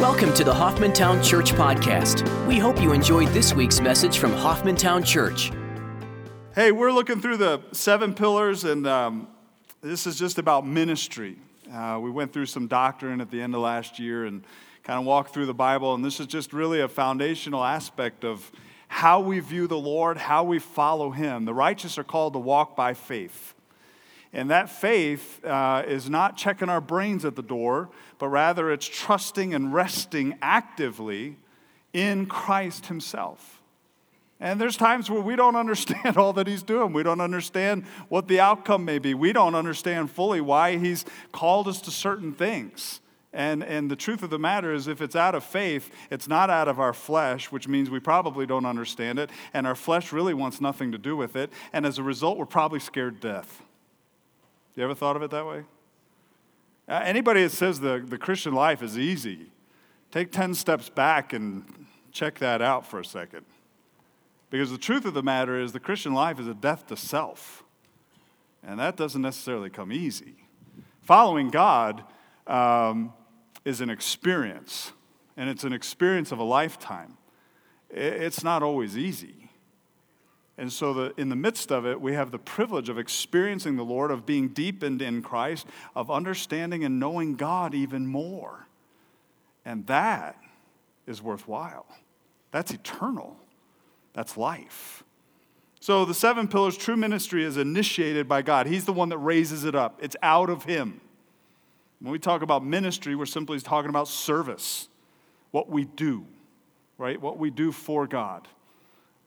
Welcome to the Hoffmantown Church Podcast. We hope you enjoyed this week's message from Hoffmantown Church. Hey, we're looking through the seven pillars, and um, this is just about ministry. Uh, we went through some doctrine at the end of last year and kind of walked through the Bible, and this is just really a foundational aspect of how we view the Lord, how we follow Him. The righteous are called to walk by faith. And that faith uh, is not checking our brains at the door, but rather it's trusting and resting actively in Christ Himself. And there's times where we don't understand all that He's doing. We don't understand what the outcome may be. We don't understand fully why He's called us to certain things. And, and the truth of the matter is, if it's out of faith, it's not out of our flesh, which means we probably don't understand it, and our flesh really wants nothing to do with it. And as a result, we're probably scared to death. You ever thought of it that way? Uh, anybody that says the, the Christian life is easy, take 10 steps back and check that out for a second. Because the truth of the matter is, the Christian life is a death to self. And that doesn't necessarily come easy. Following God um, is an experience, and it's an experience of a lifetime. It's not always easy. And so, the, in the midst of it, we have the privilege of experiencing the Lord, of being deepened in Christ, of understanding and knowing God even more. And that is worthwhile. That's eternal. That's life. So, the seven pillars, true ministry is initiated by God. He's the one that raises it up, it's out of Him. When we talk about ministry, we're simply talking about service, what we do, right? What we do for God.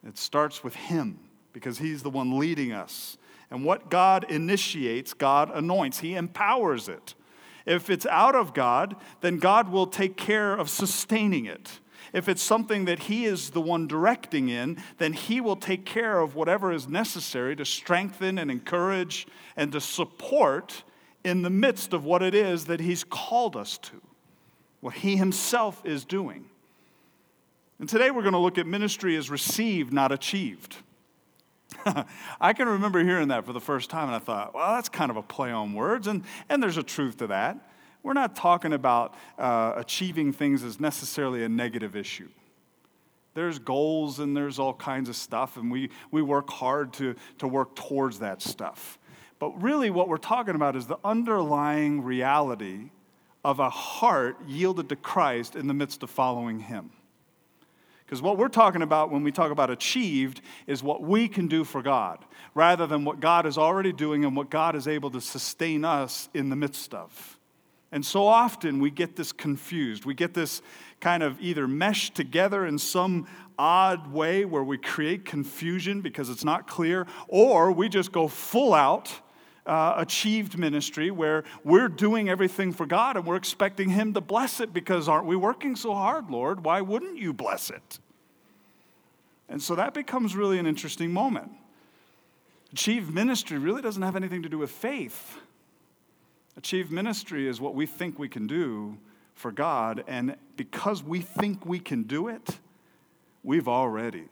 It starts with Him because He's the one leading us. And what God initiates, God anoints, He empowers it. If it's out of God, then God will take care of sustaining it. If it's something that He is the one directing in, then He will take care of whatever is necessary to strengthen and encourage and to support in the midst of what it is that He's called us to, what He Himself is doing. And today we're going to look at ministry as received, not achieved. I can remember hearing that for the first time, and I thought, well, that's kind of a play on words, and, and there's a truth to that. We're not talking about uh, achieving things as necessarily a negative issue. There's goals and there's all kinds of stuff, and we, we work hard to, to work towards that stuff. But really, what we're talking about is the underlying reality of a heart yielded to Christ in the midst of following Him. Because what we're talking about when we talk about achieved is what we can do for God, rather than what God is already doing and what God is able to sustain us in the midst of. And so often we get this confused. We get this kind of either meshed together in some odd way where we create confusion because it's not clear, or we just go full out uh, achieved ministry where we're doing everything for God and we're expecting Him to bless it because aren't we working so hard, Lord? Why wouldn't you bless it? And so that becomes really an interesting moment. Achieved ministry really doesn't have anything to do with faith. Achieved ministry is what we think we can do for God, and because we think we can do it, we've already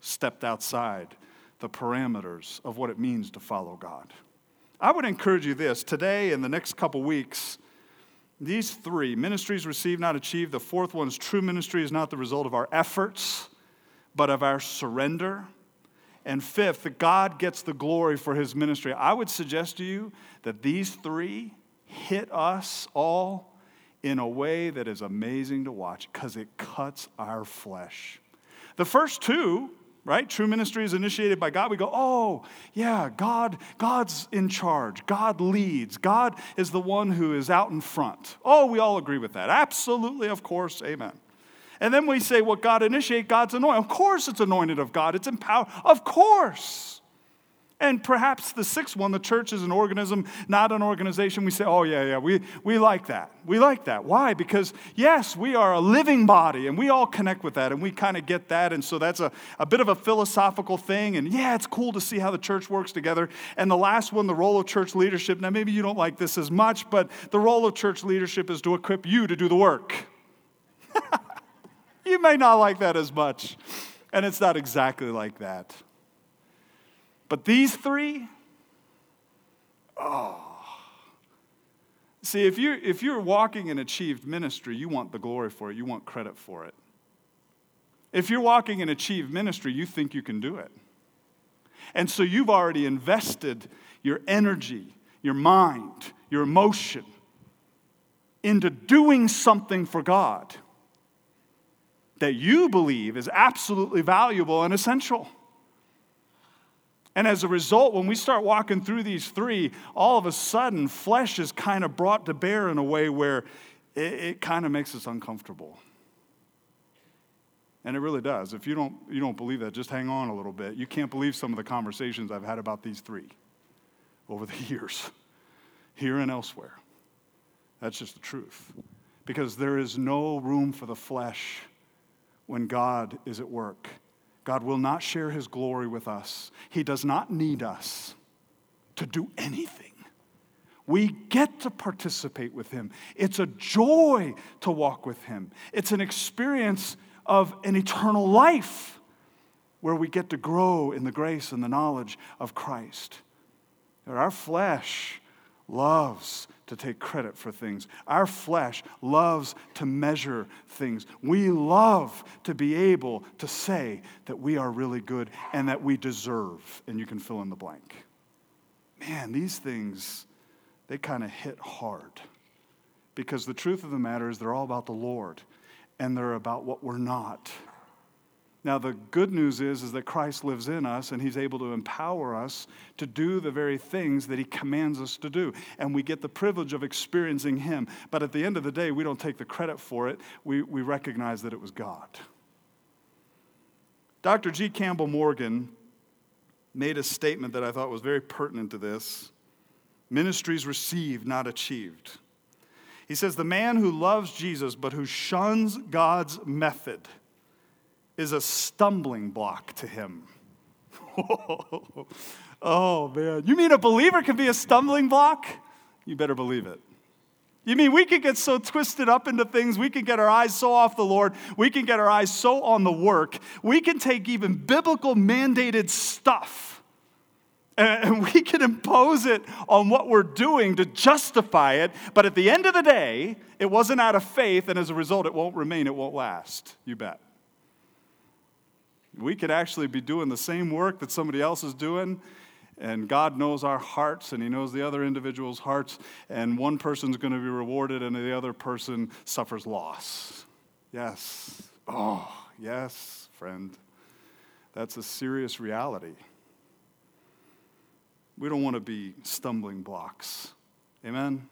stepped outside the parameters of what it means to follow God. I would encourage you this today and the next couple weeks. These three ministries received, not achieved. The fourth one is true ministry is not the result of our efforts, but of our surrender. And fifth, that God gets the glory for his ministry. I would suggest to you that these three hit us all in a way that is amazing to watch because it cuts our flesh. The first two right? True ministry is initiated by God. We go, oh, yeah, God, God's in charge. God leads. God is the one who is out in front. Oh, we all agree with that. Absolutely, of course, amen. And then we say, well, God initiate, God's anointed. Of course it's anointed of God. It's empowered. Of course. And perhaps the sixth one, the church is an organism, not an organization. We say, oh, yeah, yeah, we, we like that. We like that. Why? Because, yes, we are a living body and we all connect with that and we kind of get that. And so that's a, a bit of a philosophical thing. And yeah, it's cool to see how the church works together. And the last one, the role of church leadership. Now, maybe you don't like this as much, but the role of church leadership is to equip you to do the work. you may not like that as much. And it's not exactly like that. But these three, oh, See, if you're, if you're walking in achieved ministry, you want the glory for it, you want credit for it. If you're walking in achieved ministry, you think you can do it. And so you've already invested your energy, your mind, your emotion into doing something for God that you believe is absolutely valuable and essential. And as a result, when we start walking through these three, all of a sudden, flesh is kind of brought to bear in a way where it, it kind of makes us uncomfortable. And it really does. If you don't, you don't believe that, just hang on a little bit. You can't believe some of the conversations I've had about these three over the years, here and elsewhere. That's just the truth. Because there is no room for the flesh when God is at work. God will not share his glory with us. He does not need us to do anything. We get to participate with him. It's a joy to walk with him. It's an experience of an eternal life where we get to grow in the grace and the knowledge of Christ. Our flesh loves to take credit for things. Our flesh loves to measure things. We love to be able to say that we are really good and that we deserve, and you can fill in the blank. Man, these things, they kind of hit hard. Because the truth of the matter is, they're all about the Lord, and they're about what we're not. Now, the good news is, is that Christ lives in us and he's able to empower us to do the very things that he commands us to do. And we get the privilege of experiencing him. But at the end of the day, we don't take the credit for it, we, we recognize that it was God. Dr. G. Campbell Morgan made a statement that I thought was very pertinent to this ministries received, not achieved. He says, The man who loves Jesus but who shuns God's method is a stumbling block to him. oh, man. You mean a believer can be a stumbling block? You better believe it. You mean we can get so twisted up into things, we can get our eyes so off the Lord, we can get our eyes so on the work, we can take even biblical mandated stuff and we can impose it on what we're doing to justify it, but at the end of the day, it wasn't out of faith, and as a result, it won't remain, it won't last. You bet. We could actually be doing the same work that somebody else is doing, and God knows our hearts and He knows the other individual's hearts, and one person's going to be rewarded and the other person suffers loss. Yes. Oh, yes, friend. That's a serious reality. We don't want to be stumbling blocks. Amen?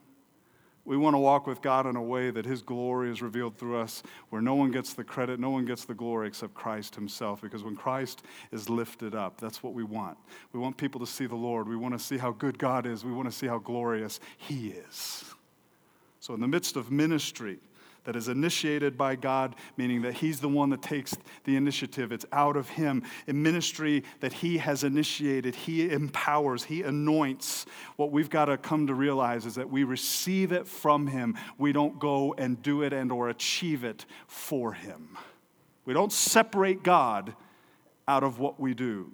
We want to walk with God in a way that His glory is revealed through us, where no one gets the credit, no one gets the glory except Christ Himself. Because when Christ is lifted up, that's what we want. We want people to see the Lord. We want to see how good God is. We want to see how glorious He is. So, in the midst of ministry, that is initiated by God, meaning that He's the one that takes the initiative. It's out of Him. In ministry that He has initiated, He empowers, He anoints. What we've got to come to realize is that we receive it from Him. We don't go and do it and or achieve it for Him. We don't separate God out of what we do.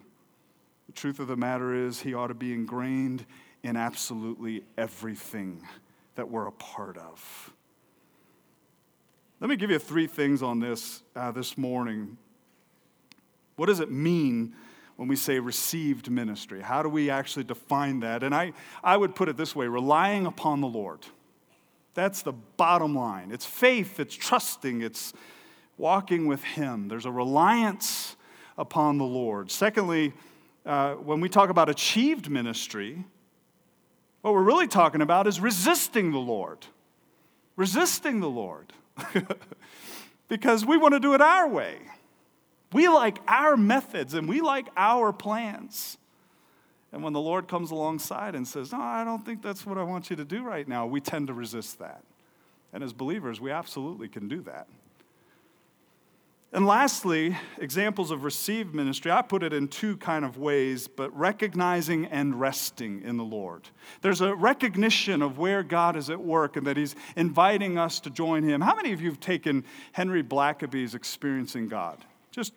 The truth of the matter is, He ought to be ingrained in absolutely everything that we're a part of. Let me give you three things on this uh, this morning. What does it mean when we say received ministry? How do we actually define that? And I, I would put it this way relying upon the Lord. That's the bottom line. It's faith, it's trusting, it's walking with Him. There's a reliance upon the Lord. Secondly, uh, when we talk about achieved ministry, what we're really talking about is resisting the Lord. Resisting the Lord. because we want to do it our way. We like our methods and we like our plans. And when the Lord comes alongside and says, No, I don't think that's what I want you to do right now, we tend to resist that. And as believers, we absolutely can do that. And lastly, examples of received ministry, I put it in two kind of ways, but recognizing and resting in the Lord. There's a recognition of where God is at work and that He's inviting us to join Him. How many of you have taken Henry Blackaby's Experiencing God? Just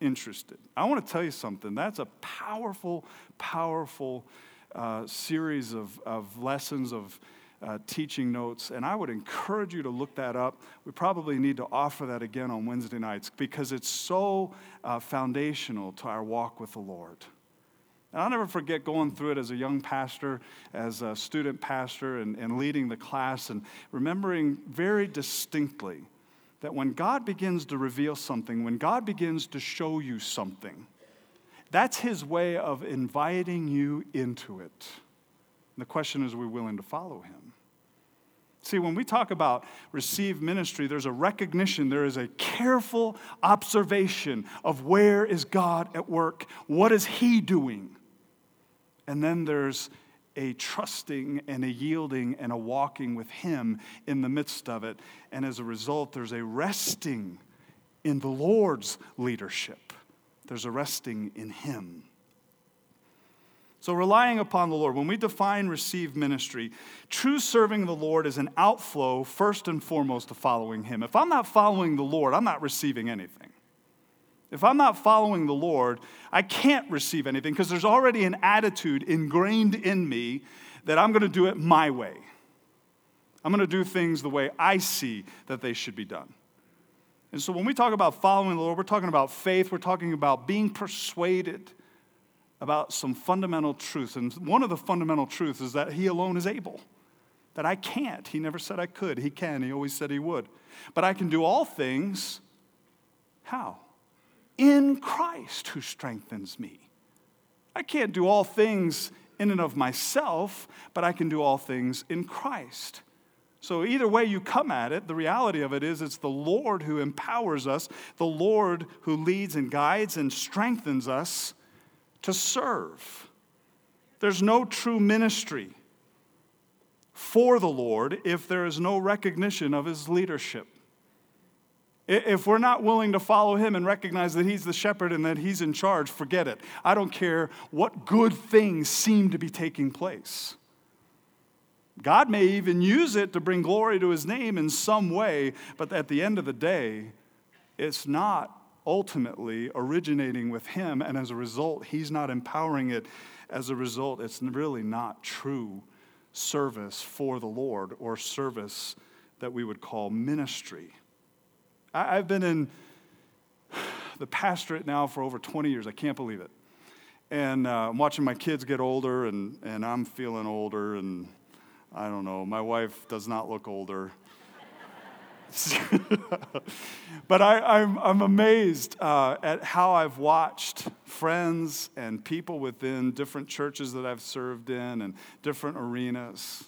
interested. I want to tell you something. That's a powerful, powerful uh, series of, of lessons, of uh, teaching notes, and I would encourage you to look that up. We probably need to offer that again on Wednesday nights because it's so uh, foundational to our walk with the Lord. And I'll never forget going through it as a young pastor, as a student pastor, and, and leading the class, and remembering very distinctly that when God begins to reveal something, when God begins to show you something, that's His way of inviting you into it. The question is, are we willing to follow Him? See, when we talk about receive ministry, there's a recognition, there is a careful observation of where is God at work? What is He doing? And then there's a trusting and a yielding and a walking with Him in the midst of it. And as a result, there's a resting in the Lord's leadership, there's a resting in Him. So, relying upon the Lord, when we define receive ministry, true serving the Lord is an outflow, first and foremost, of following Him. If I'm not following the Lord, I'm not receiving anything. If I'm not following the Lord, I can't receive anything because there's already an attitude ingrained in me that I'm going to do it my way. I'm going to do things the way I see that they should be done. And so when we talk about following the Lord, we're talking about faith, we're talking about being persuaded about some fundamental truths. And one of the fundamental truths is that He alone is able, that I can't. He never said I could. He can. He always said He would. But I can do all things. How? in Christ who strengthens me. I can't do all things in and of myself, but I can do all things in Christ. So, either way you come at it, the reality of it is it's the Lord who empowers us, the Lord who leads and guides and strengthens us to serve. There's no true ministry for the Lord if there is no recognition of his leadership. If we're not willing to follow him and recognize that he's the shepherd and that he's in charge, forget it. I don't care what good things seem to be taking place. God may even use it to bring glory to his name in some way, but at the end of the day, it's not ultimately originating with him, and as a result, he's not empowering it. As a result, it's really not true service for the Lord or service that we would call ministry. I've been in the pastorate now for over 20 years. I can't believe it. And uh, I'm watching my kids get older, and, and I'm feeling older, and I don't know, my wife does not look older. but I, am amazed uh, at how I've watched friends and people within different churches that I've served in and different arenas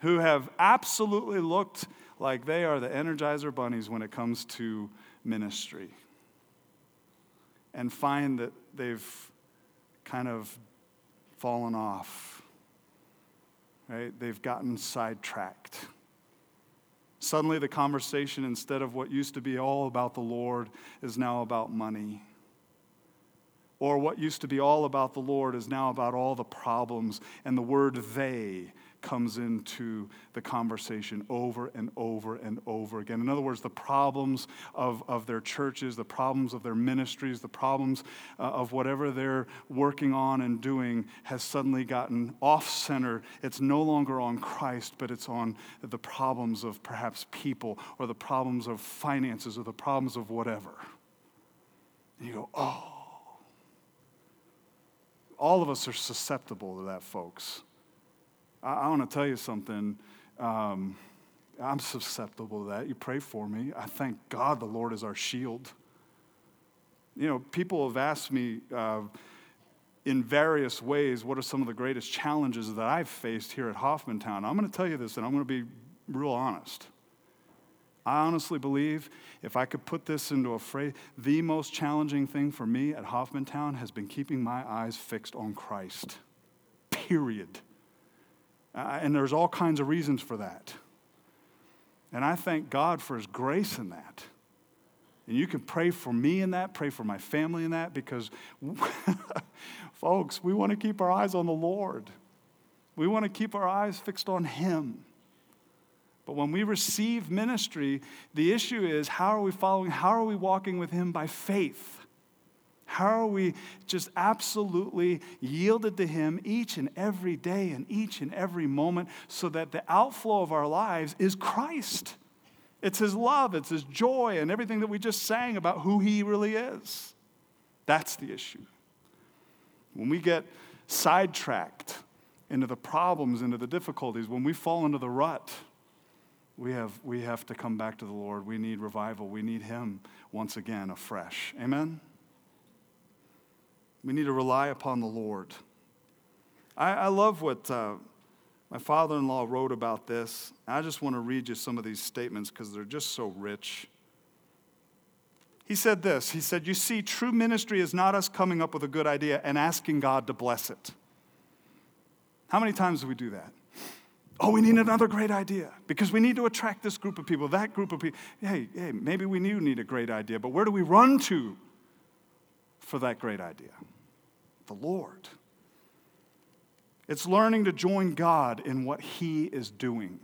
who have absolutely looked like they are the Energizer bunnies when it comes to ministry and find that they've kind of fallen off, right? They've gotten sidetracked. Suddenly, the conversation, instead of what used to be all about the Lord, is now about money. Or what used to be all about the Lord is now about all the problems, and the word they comes into the conversation over and over and over again. In other words, the problems of, of their churches, the problems of their ministries, the problems uh, of whatever they're working on and doing has suddenly gotten off center. It's no longer on Christ, but it's on the problems of perhaps people or the problems of finances or the problems of whatever. And you go, oh. All of us are susceptible to that, folks. I, I want to tell you something. Um, I'm susceptible to that. You pray for me. I thank God the Lord is our shield. You know, people have asked me uh, in various ways what are some of the greatest challenges that I've faced here at Hoffmantown. I'm going to tell you this, and I'm going to be real honest. I honestly believe if I could put this into a phrase, the most challenging thing for me at Hoffmantown has been keeping my eyes fixed on Christ. Period. Uh, and there's all kinds of reasons for that. And I thank God for His grace in that. And you can pray for me in that, pray for my family in that, because, folks, we want to keep our eyes on the Lord. We want to keep our eyes fixed on Him. But when we receive ministry, the issue is how are we following, how are we walking with Him by faith? How are we just absolutely yielded to Him each and every day and each and every moment so that the outflow of our lives is Christ? It's His love, it's His joy, and everything that we just sang about who He really is. That's the issue. When we get sidetracked into the problems, into the difficulties, when we fall into the rut, we have, we have to come back to the Lord. We need revival. We need Him once again afresh. Amen? We need to rely upon the Lord. I, I love what uh, my father in law wrote about this. I just want to read you some of these statements because they're just so rich. He said this He said, You see, true ministry is not us coming up with a good idea and asking God to bless it. How many times do we do that? Oh, we need another great idea because we need to attract this group of people, that group of people. Hey, hey, maybe we do need a great idea, but where do we run to for that great idea? The Lord. It's learning to join God in what He is doing.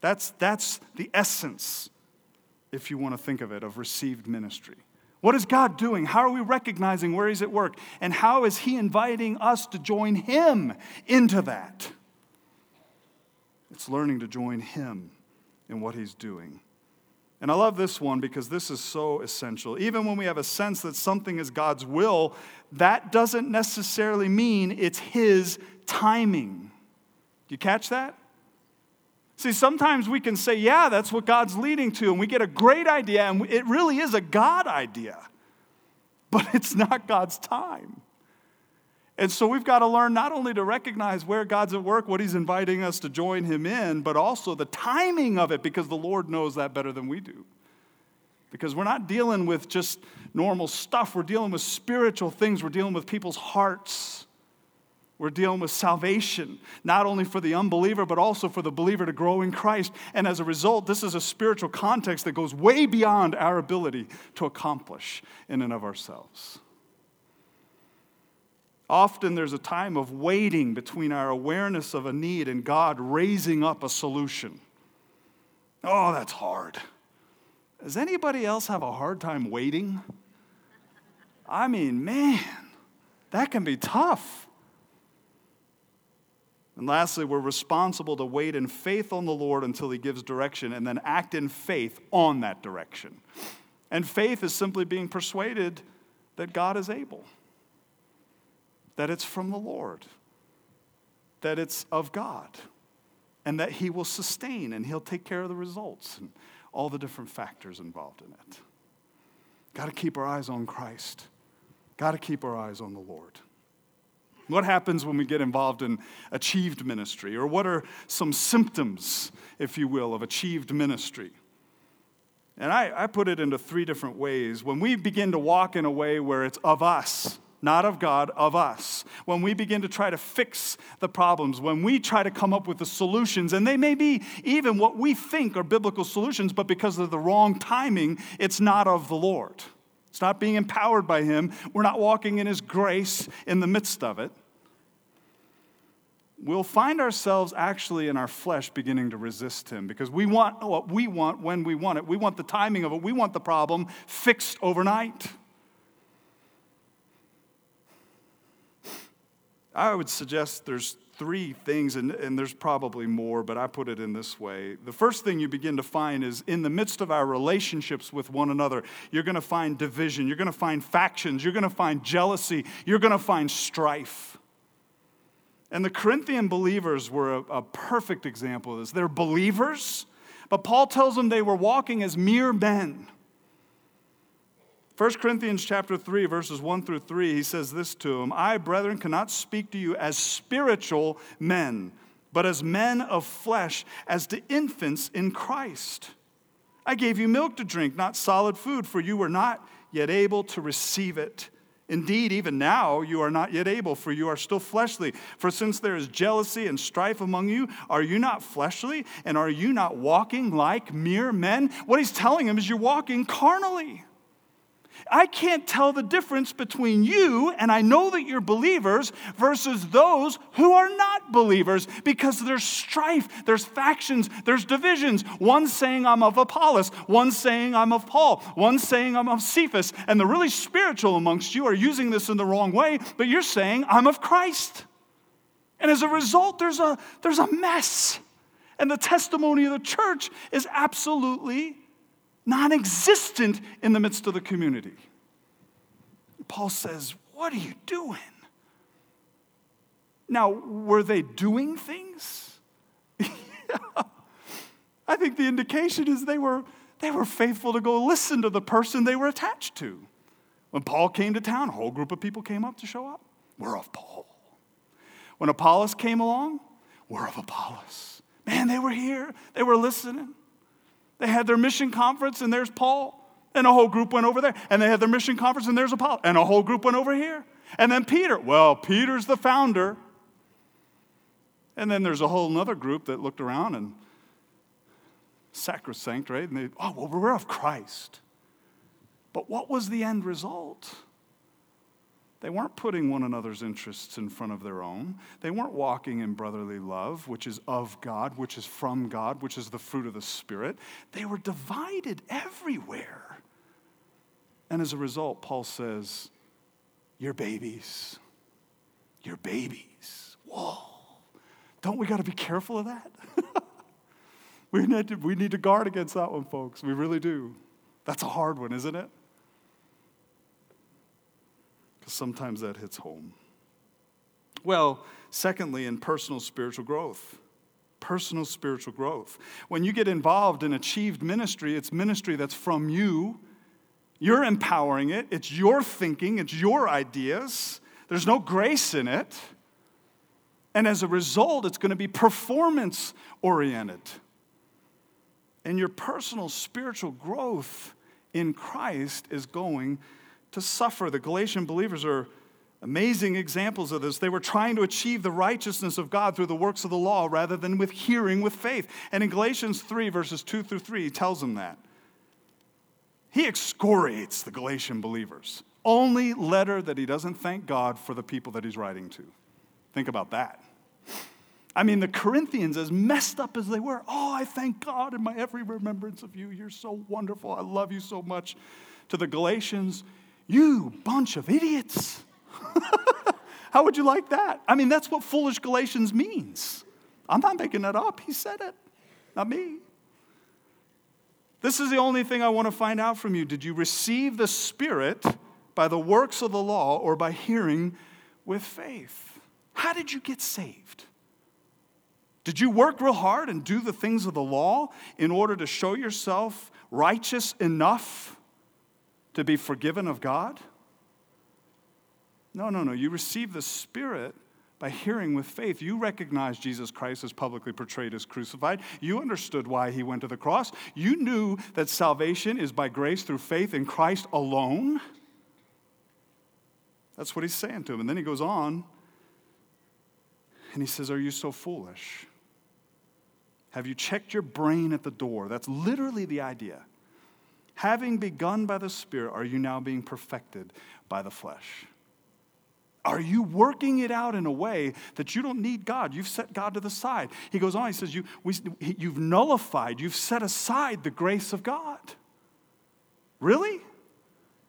That's, that's the essence, if you want to think of it, of received ministry. What is God doing? How are we recognizing where He's at work? And how is He inviting us to join Him into that? It's learning to join Him in what He's doing. And I love this one because this is so essential. Even when we have a sense that something is God's will, that doesn't necessarily mean it's His timing. Do you catch that? See, sometimes we can say, yeah, that's what God's leading to, and we get a great idea, and it really is a God idea, but it's not God's time. And so we've got to learn not only to recognize where God's at work, what He's inviting us to join Him in, but also the timing of it because the Lord knows that better than we do. Because we're not dealing with just normal stuff, we're dealing with spiritual things, we're dealing with people's hearts. We're dealing with salvation, not only for the unbeliever, but also for the believer to grow in Christ. And as a result, this is a spiritual context that goes way beyond our ability to accomplish in and of ourselves. Often there's a time of waiting between our awareness of a need and God raising up a solution. Oh, that's hard. Does anybody else have a hard time waiting? I mean, man, that can be tough. And lastly, we're responsible to wait in faith on the Lord until He gives direction and then act in faith on that direction. And faith is simply being persuaded that God is able that it's from the Lord, that it's of God, and that He will sustain and He'll take care of the results and all the different factors involved in it. Got to keep our eyes on Christ, got to keep our eyes on the Lord. What happens when we get involved in achieved ministry? Or what are some symptoms, if you will, of achieved ministry? And I, I, put it into three different ways. When we begin to walk in a way where it's of us, not of God, of us. When we begin to try to fix the problems, when we try to come up with the solutions, and they may be even what we think are biblical solutions, but because of the wrong timing, it's not of the Lord. It's not being empowered by Him. We're not walking in His grace in the midst of it. We'll find ourselves actually in our flesh beginning to resist Him because we want what we want when we want it. We want the timing of it. We want the problem fixed overnight. I would suggest there's three things, and, and, there's probably more, but I put it in this way. The first thing you begin to find is in the midst of our relationships with one another, you're going to find division, you're going to find factions, you're going to find jealousy, you're going to find strife. And the Corinthian believers were a, a perfect example of this. They're believers, but Paul tells them they were walking as mere men. 1 Corinthians chapter 3 verses 1 through 3 he says this to him I brethren cannot speak to you as spiritual men but as men of flesh as to infants in Christ I gave you milk to drink not solid food for you were not yet able to receive it Indeed, even now you are not yet able, for you are still fleshly. For since there is jealousy and strife among you, are you not fleshly? And are you not walking like mere men? What he's telling him is you're walking carnally. I can't tell the difference between you, and I know that you're believers, versus those who are not believers because there's strife, there's factions, there's divisions. One saying I'm of Apollos, one saying I'm of Paul, one saying I'm of Cephas. And the really spiritual amongst you are using this in the wrong way, but you're saying I'm of Christ. And as a result, there's a, there's a mess. And the testimony of the church is absolutely non existent in the midst of the community. Paul says, What are you doing? Now, were they doing things? I think the indication is they were, they were faithful to go listen to the person they were attached to. When Paul came to town, a whole group of people came up to show up. We're of Paul. When Apollos came along, we're of Apollos. Man, they were here, they were listening. They had their mission conference, and there's Paul. And a whole group went over there. And they had their mission conference, and there's Apollo. And a whole group went over here. And then Peter. Well, Peter's the founder. And then there's a whole other group that looked around and sacrosanct, right? And they, oh, well, we're of Christ. But what was the end result? They weren't putting one another's interests in front of their own. They weren't walking in brotherly love, which is of God, which is from God, which is the fruit of the Spirit. They were divided everywhere. And as a result, Paul says, You're babies. You're babies. Whoa. Don't we got to be careful of that? we, need to, we need to guard against that one, folks. We really do. That's a hard one, isn't it? Sometimes that hits home. Well, secondly, in personal spiritual growth. Personal spiritual growth. When you get involved in achieved ministry, it's ministry that's from you. You're empowering it, it's your thinking, it's your ideas. There's no grace in it. And as a result, it's going to be performance oriented. And your personal spiritual growth in Christ is going to suffer. The Galatian believers are amazing examples of this. They were trying to achieve the righteousness of God through the works of the law rather than with hearing with faith. And in Galatians 3, verses 2 through 3, he tells them that. He excoriates the Galatian believers. Only letter that he doesn't thank God for the people that he's writing to. Think about that. I mean, the Corinthians, as messed up as they were, oh, I thank God in my every remembrance of you. You're so wonderful. I love you so much. To the Galatians, you bunch of idiots. How would you like that? I mean, that's what foolish Galatians means. I'm not making that up. He said it, not me. This is the only thing I want to find out from you. Did you receive the Spirit by the works of the law or by hearing with faith? How did you get saved? Did you work real hard and do the things of the law in order to show yourself righteous enough to be forgiven of God? No, no, no. You receive the Spirit by hearing with faith. You recognize Jesus Christ as publicly portrayed as crucified. You understood why he went to the cross. You knew that salvation is by grace through faith in Christ alone. That's what he's saying to him. And then he goes on and he says, Are you so foolish? Have you checked your brain at the door? That's literally the idea. Having begun by the Spirit, are you now being perfected by the flesh? Are you working it out in a way that you don't need God? You've set God to the side. He goes on, he says, you, we, You've nullified, you've set aside the grace of God. Really?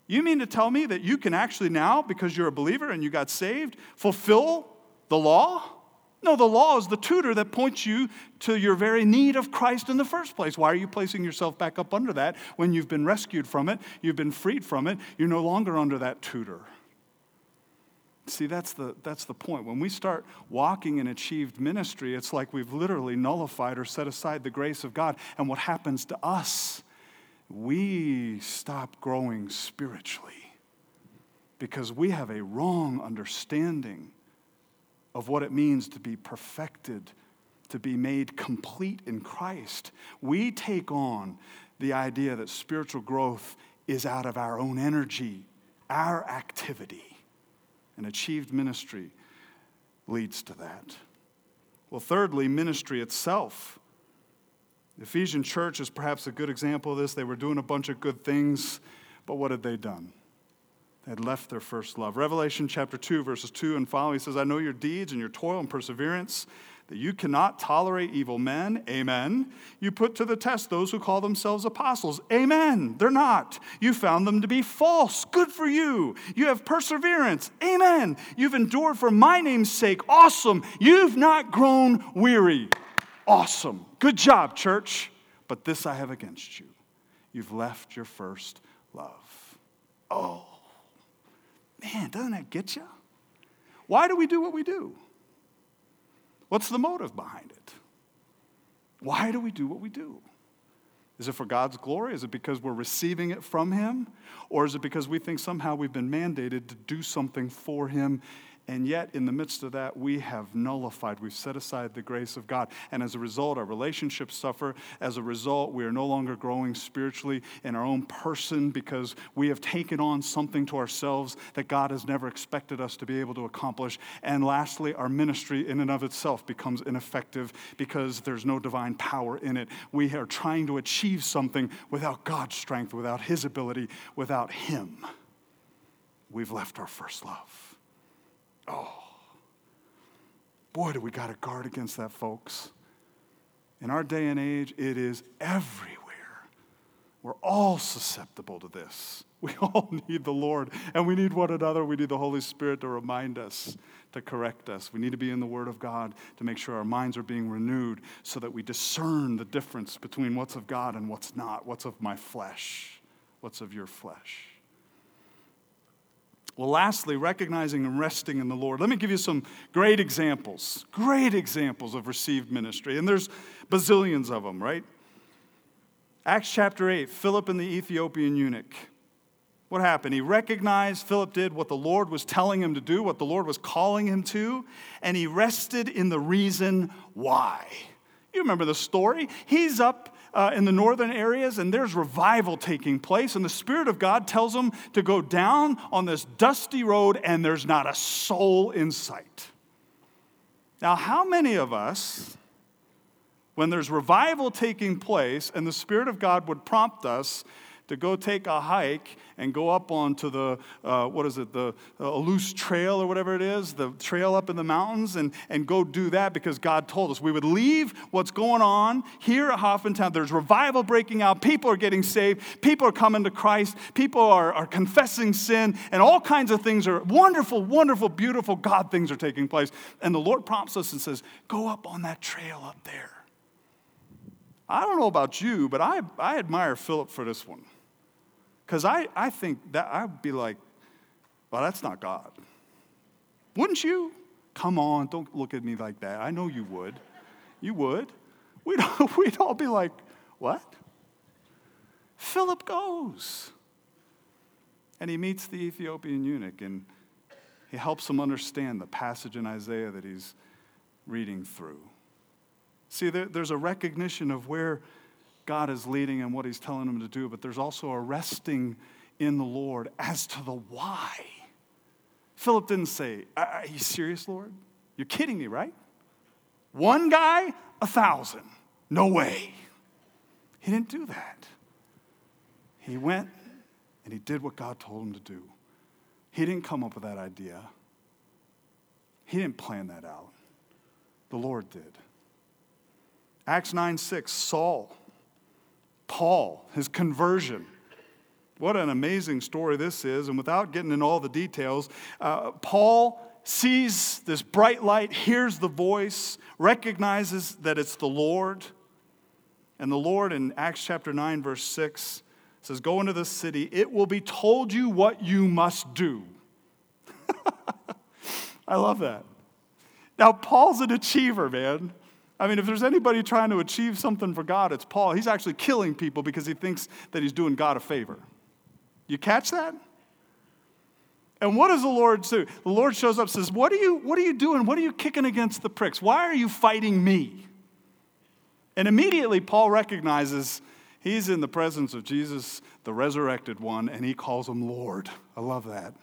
You mean to tell me that you can actually now, because you're a believer and you got saved, fulfill the law? No, the law is the tutor that points you to your very need of Christ in the first place. Why are you placing yourself back up under that when you've been rescued from it? You've been freed from it. You're no longer under that tutor. See, that's the, that's the point. When we start walking in achieved ministry, it's like we've literally nullified or set aside the grace of God. And what happens to us? We stop growing spiritually because we have a wrong understanding of what it means to be perfected, to be made complete in Christ. We take on the idea that spiritual growth is out of our own energy, our activity. And achieved ministry leads to that. Well, thirdly, ministry itself. The Ephesian church is perhaps a good example of this. They were doing a bunch of good things, But what had they done? Had left their first love. Revelation chapter 2, verses 2 and following he says, I know your deeds and your toil and perseverance, that you cannot tolerate evil men. Amen. You put to the test those who call themselves apostles. Amen. They're not. You found them to be false. Good for you. You have perseverance. Amen. You've endured for my name's sake. Awesome. You've not grown weary. Awesome. Good job, church. But this I have against you. You've left your first love. Oh. Man, doesn't that get you? Why do we do what we do? What's the motive behind it? Why do we do what we do? Is it for God's glory? Is it because we're receiving it from Him? Or is it because we think somehow we've been mandated to do something for Him and yet, in the midst of that, we have nullified, we've set aside the grace of God. And as a result, our relationships suffer. As a result, we are no longer growing spiritually in our own person because we have taken on something to ourselves that God has never expected us to be able to accomplish. And lastly, our ministry in and of itself becomes ineffective because there's no divine power in it. We are trying to achieve something without God's strength, without His ability, without Him. We've left our first love. Oh, boy, do we got to guard against that, folks. In our day and age, it is everywhere. We're all susceptible to this. We all need the Lord, and we need one another. We need the Holy Spirit to remind us, to correct us. We need to be in the Word of God to make sure our minds are being renewed so that we discern the difference between what's of God and what's not, what's of my flesh, what's of your flesh. Well, lastly, recognizing and resting in the Lord. Let me give you some great examples, great examples of received ministry. And there's bazillions of them, right? Acts chapter 8, Philip and the Ethiopian eunuch. What happened? He recognized, Philip did what the Lord was telling him to do, what the Lord was calling him to, and he rested in the reason why. You remember the story? He's up uh, in the northern areas, and there's revival taking place. And the Spirit of God tells them to go down on this dusty road, and there's not a soul in sight. Now, how many of us, when there's revival taking place and the Spirit of God would prompt us to go take a hike and go up onto the, uh, what is it, the uh, Luz trail or whatever it is, the trail up in the mountains, and, and go do that because God told us. We would leave what's going on here at Hoffmantown. There's revival breaking out. People are getting saved. People are coming to Christ. People are, are confessing sin, and all kinds of things are wonderful, wonderful, beautiful God things are taking place. And the Lord prompts us and says, Go up on that trail up there. I don't know about you, but I, I admire Philip for this one. Because I, I think that I'd be like, well, that's not God. Wouldn't you? Come on, don't look at me like that. I know you would. You would. We'd, we'd all be like, what? Philip goes. And he meets the Ethiopian eunuch and he helps him understand the passage in Isaiah that he's reading through. See, there, there's a recognition of where God is leading and what He's telling him to do, but there's also a resting in the Lord as to the why. Philip didn't say, Are you serious, Lord? You're kidding me, right? One guy, a thousand. No way. He didn't do that. He went and he did what God told him to do. He didn't come up with that idea, he didn't plan that out. The Lord did. Acts 9 6, Saul Paul, his conversion. What an amazing story this is. And without getting into all the details, uh, Paul sees this bright light, hears the voice, recognizes that it's the Lord. And the Lord in Acts chapter 9, verse 6 says, Go into the city, it will be told you what you must do. I love that. Now, Paul's an achiever, man. I mean, if there's anybody trying to achieve something for God, it's Paul. He's actually killing people because he thinks that he's doing God a favor. You catch that? And what does the Lord do? The Lord shows up says, What are you, what are you doing? What are you kicking against the pricks? Why are you fighting me? And immediately Paul recognizes he's in the presence of Jesus, the resurrected one, and he calls him Lord. I love that.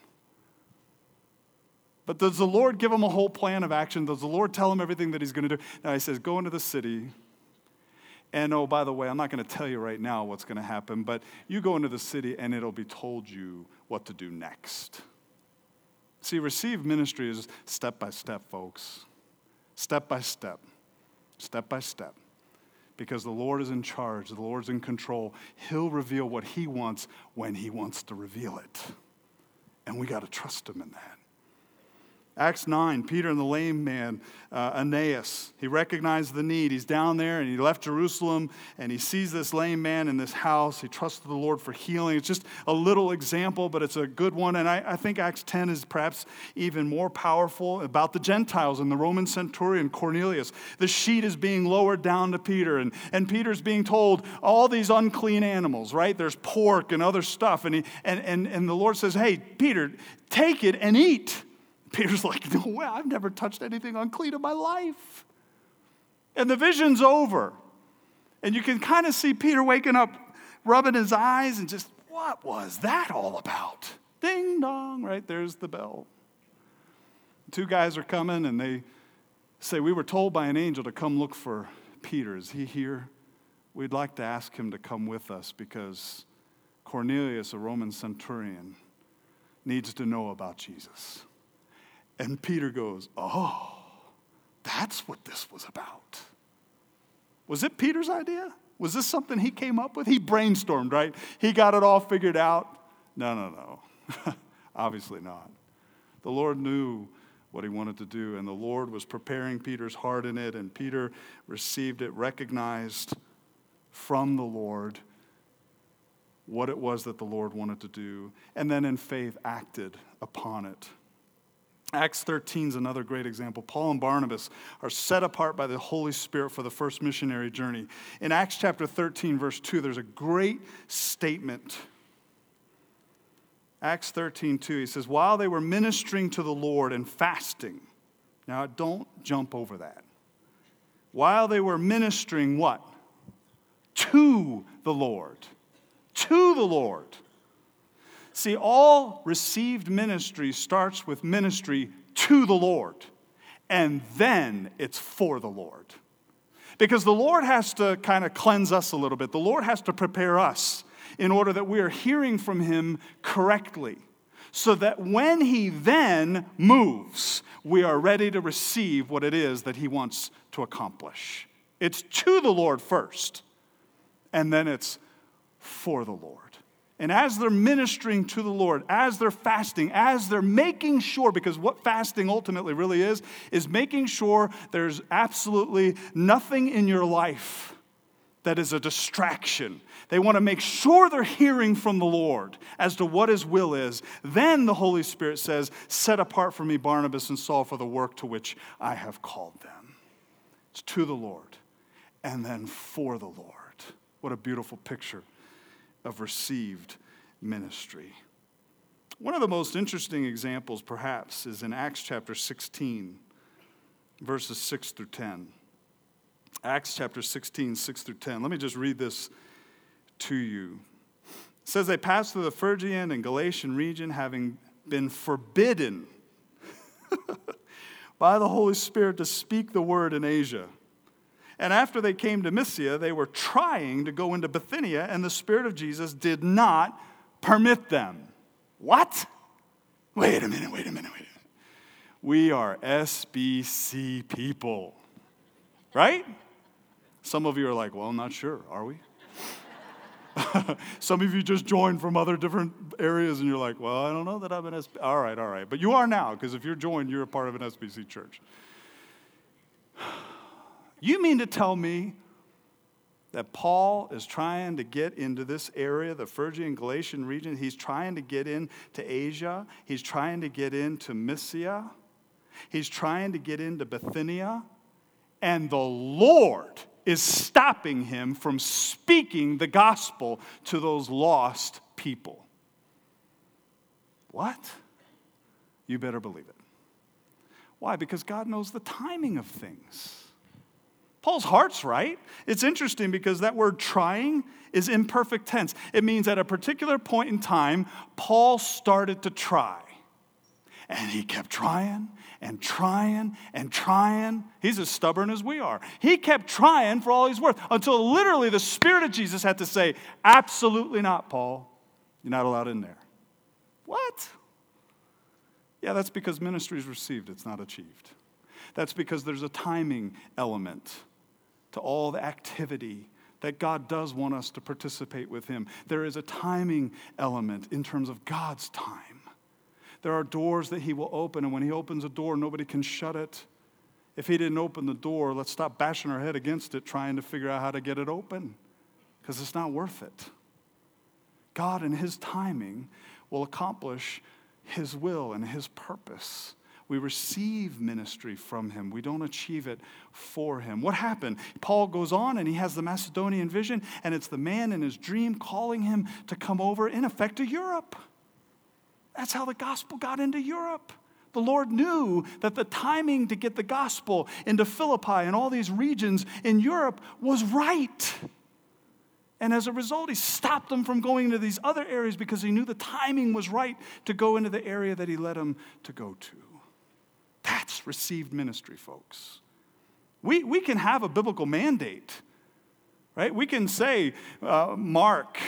But does the Lord give him a whole plan of action? Does the Lord tell him everything that he's going to do? Now he says, Go into the city, And oh, by the way, I'm not going to tell you right now what's going to happen, but you go into the city and it'll be told you what to do next. See, receive ministry is step by step, folks. Step by step. Step by step. Because the Lord is in charge, the Lord's in control. He'll reveal what He wants when He wants to reveal it. And we got to trust Him in that. Acts 9, Peter and the lame man, uh, Aeneas, he recognized the need. He's down there and he left Jerusalem and he sees this lame man in this house. He trusted the Lord for healing. It's just a little example, but it's a good one. And I, I think Acts 10 is perhaps even more powerful about the Gentiles and the Roman centurion Cornelius. The sheet is being lowered down to Peter, and, and Peter's being told all these unclean animals, right? There's pork and other stuff. And, he, and, and, and the Lord says, Hey, Peter, take it and eat. Peter's like, No way, I've never touched anything unclean in my life. And the vision's over. And you can kind of see Peter waking up, rubbing his eyes, and just, what was that all about? Ding dong, right? There's the bell. Two guys are coming, and they say, We were told by an angel to come look for Peter. Is he here? We'd like to ask him to come with us because Cornelius, a Roman centurion, needs to know about Jesus. And Peter goes, Oh, that's what this was about. Was it Peter's idea? Was this something he came up with? He brainstormed, right? He got it all figured out. No, no, no. Obviously not. The Lord knew what he wanted to do, and the Lord was preparing Peter's heart in it, and Peter received it, recognized from the Lord what it was that the Lord wanted to do, and then in faith acted upon it. Acts 13 is another great example. Paul and Barnabas are set apart by the Holy Spirit for the first missionary journey. In Acts chapter 13, verse 2, there's a great statement. Acts 13, 2, he says, While they were ministering to the Lord and fasting, now don't jump over that. While they were ministering, what? To the Lord. To the Lord. See, all received ministry starts with ministry to the Lord, and then it's for the Lord. Because the Lord has to kind of cleanse us a little bit, the Lord has to prepare us in order that we are hearing from Him correctly. So that when He then moves, we are ready to receive what it is that He wants to accomplish. It's to the Lord first, and then it's for the Lord. And as they're ministering to the Lord, as they're fasting, as they're making sure, because what fasting ultimately really is, is making sure there's absolutely nothing in your life that is a distraction. They want to make sure they're hearing from the Lord as to what His will is. Then the Holy Spirit says, Set apart for me Barnabas and Saul for the work to which I have called them. It's to the Lord and then for the Lord. What a beautiful picture of received ministry. One of the most interesting examples, perhaps, is in Acts chapter 16, verses 6 through 10. Acts chapter 16, 6 through 10. Let me just read this to you. It says, They passed through the Phrygian and Galatian region, having been forbidden by the Holy Spirit to speak the word in Asia. And after they came to Mysia, they were trying to go into Bithynia, and the Spirit of Jesus did not permit them. What? Wait a minute, wait a minute, wait a minute. We are SBC people, right? Some of you are like, well, I'm not sure, are we? Some of you just joined from other different areas and you're like, well, I don't know that I'm an SBC. All right, all right. But you are now, because if you're joined, you're a part of an SBC church. You mean to tell me that Paul is trying to get into this area, the Phrygian Galatian region? He's trying to get into Asia. He's trying to get into Mysia. He's trying to get into Bithynia. And the Lord is stopping him from speaking the gospel to those lost people. What? You better believe it. Why? Because God knows the timing of things. Paul's heart's right. It's interesting because that word trying is imperfect tense. It means at a particular point in time, Paul started to try. And he kept trying and trying and trying. He's as stubborn as we are. He kept trying for all he's worth until literally the Spirit of Jesus had to say, Absolutely not, Paul. You're not allowed in there. What? Yeah, that's because ministry is received, it's not achieved. That's because there's a timing element to all the activity that God does want us to participate with Him. There is a timing element in terms of God's time. There are doors that He will open, and when He opens a door, nobody can shut it. If He didn't open the door, let's stop bashing our head against it trying to figure out how to get it open because it's not worth it. God, in His timing, will accomplish His will and His purpose. We receive ministry from him. We don't achieve it for him. What happened? Paul goes on and he has the Macedonian vision, and it's the man in his dream calling him to come over, in effect, to Europe. That's how the gospel got into Europe. The Lord knew that the timing to get the gospel into Philippi and all these regions in Europe was right. And as a result, he stopped them from going into these other areas because he knew the timing was right to go into the area that he led them to go to. That's received ministry, folks. We, we can have a biblical mandate, right? We can say, uh, Mark,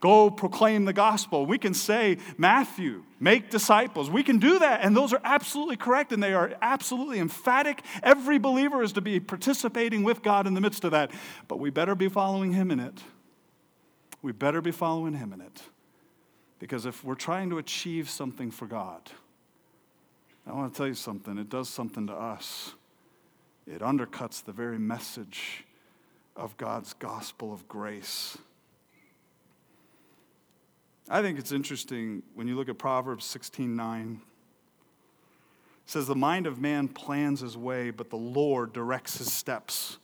go proclaim the gospel. We can say, Matthew, make disciples. We can do that, and those are absolutely correct, and they are absolutely emphatic. Every believer is to be participating with God in the midst of that, but we better be following Him in it. We better be following Him in it. Because if we're trying to achieve something for God, I want to tell you something. It does something to us. It undercuts the very message of God's gospel of grace. I think it's interesting when you look at Proverbs 16:9. It says the mind of man plans his way, but the Lord directs his steps.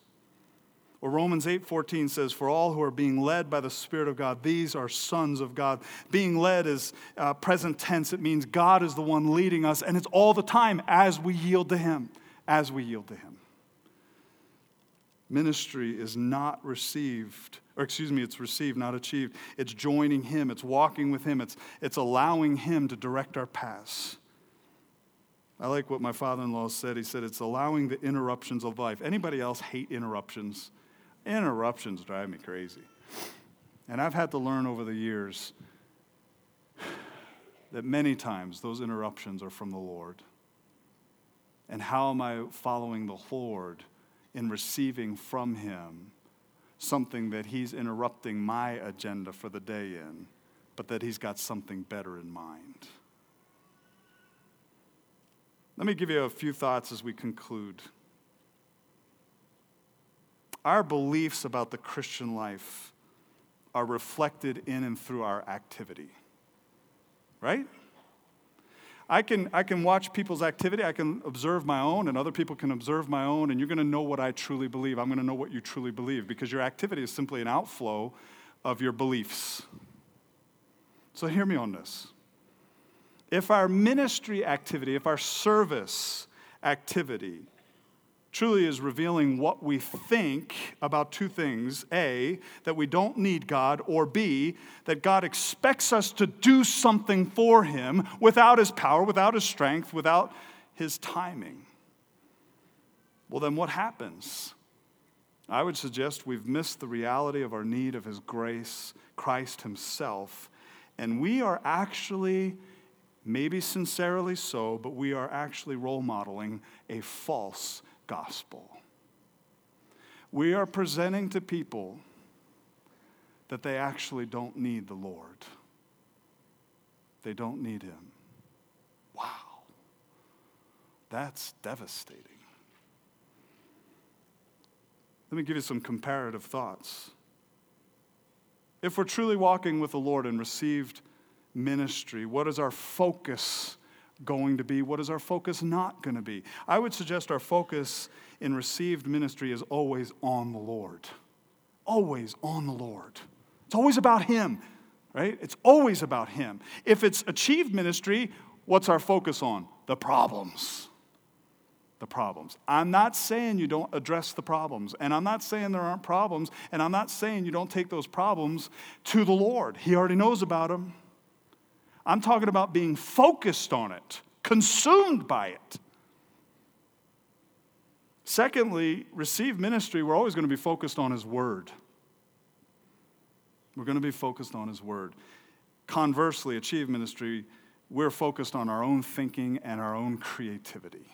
Or Romans 8:14 says, "For all who are being led by the Spirit of God, these are sons of God." Being led is uh, present tense. It means God is the one leading us, and it's all the time as we yield to Him. As we yield to Him. Ministry is not received, or excuse me, it's received, not achieved. It's joining Him. It's walking with Him. It's it's allowing Him to direct our paths. I like what my father-in-law said. He said it's allowing the interruptions of life. Anybody else hate interruptions? Interruptions drive me crazy. And I've had to learn over the years that many times those interruptions are from the Lord. And how am I following the Lord in receiving from Him something that He's interrupting my agenda for the day in, but that He's got something better in mind? Let me give you a few thoughts as we conclude our beliefs about the Christian life are reflected in and through our activity. Right? I can, I can watch people's activity, I can observe my own, and other people can observe my own, and you're going to know what I truly believe. I'm going to know what you truly believe because your activity is simply an outflow of your beliefs. So, hear me on this. If our ministry activity, if our service activity truly is revealing what we think about two things A, that we don't need God, or B, that God expects us to do something for Him without His power, without His strength, without His timing. Well, then what happens? I would suggest we've missed the reality of our need of His grace, Christ Himself, and we are actually. Maybe sincerely so, but we are actually role modeling a false gospel. We are presenting to people that they actually don't need the Lord. They don't need Him. Wow. That's devastating. Let me give you some comparative thoughts. If we're truly walking with the Lord and received ministry, what is our focus going to be? What is our focus not going to be? I would suggest our focus in received ministry is always on the Lord. Always on the Lord. It's always about Him, right? It's always about Him. If it's achieved ministry, what's our focus on? The problems. The problems. I'm not saying you don't address the problems, and I'm not saying there aren't problems, and I'm not saying you don't take those problems to the Lord. He already knows about them. I'm talking about being focused on it, consumed by it. Secondly, receive ministry, we're always going to be focused on His Word. We're going to be focused on His Word. Conversely, achieve ministry, we're focused on our own thinking and our own creativity.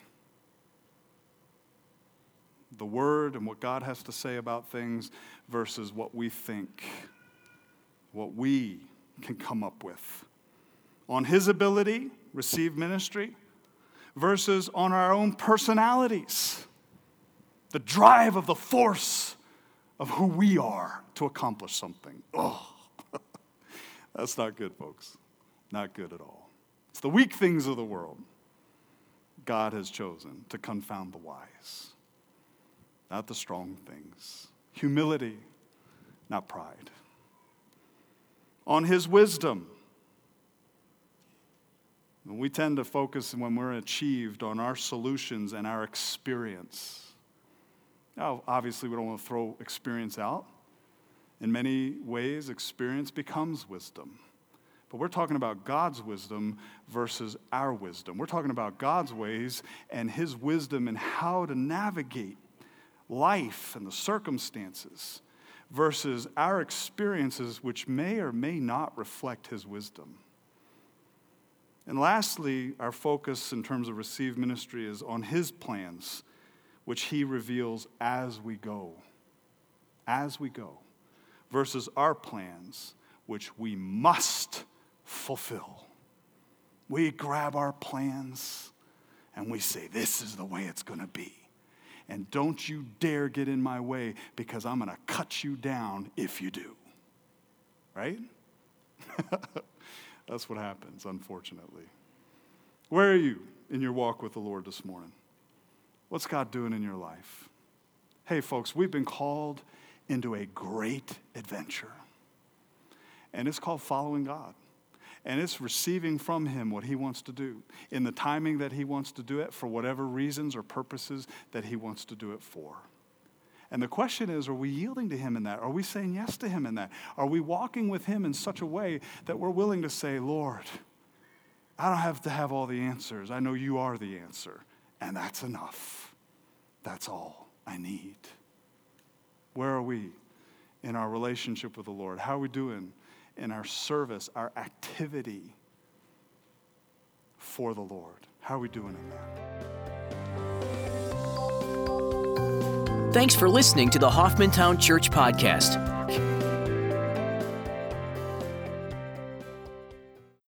The Word and what God has to say about things versus what we think, what we can come up with. On His ability, receive ministry, versus on our own personalities, the drive of the force of who we are to accomplish something. Oh, that's not good, folks. Not good at all. It's the weak things of the world God has chosen to confound the wise, not the strong things. Humility, not pride. On his wisdom. We tend to focus when we're achieved on our solutions and our experience. Now, obviously, we don't want to throw experience out. In many ways, experience becomes wisdom. But we're talking about God's wisdom versus our wisdom. We're talking about God's ways and His wisdom and how to navigate life and the circumstances versus our experiences, which may or may not reflect His wisdom. And lastly, our focus in terms of received ministry is on His plans which he reveals as we go, as we go, versus our plans, which we must fulfill. We grab our plans and we say, This is the way it's going to be. And don't you dare get in my way because I'm going to cut you down if you do. Right? That's what happens, unfortunately. Where are you in your walk with the Lord this morning? What's God doing in your life? Hey, folks, we've been called into a great adventure. And it's called following God. And it's receiving from Him what He wants to do in the timing that He wants to do it for whatever reasons or purposes that He wants to do it for. And the question is are we yielding to Him in that? Are we saying yes to Him in that? Are we walking with Him in such a way that we're willing to say, Lord, I don't have to have all the answers. I know you are the answer. And that's enough. That's all I need. Where are we in our relationship with the Lord? How are we doing in our service, our activity for the Lord? How are we doing in that? Thanks for listening to the Hoffmantown Church Podcast.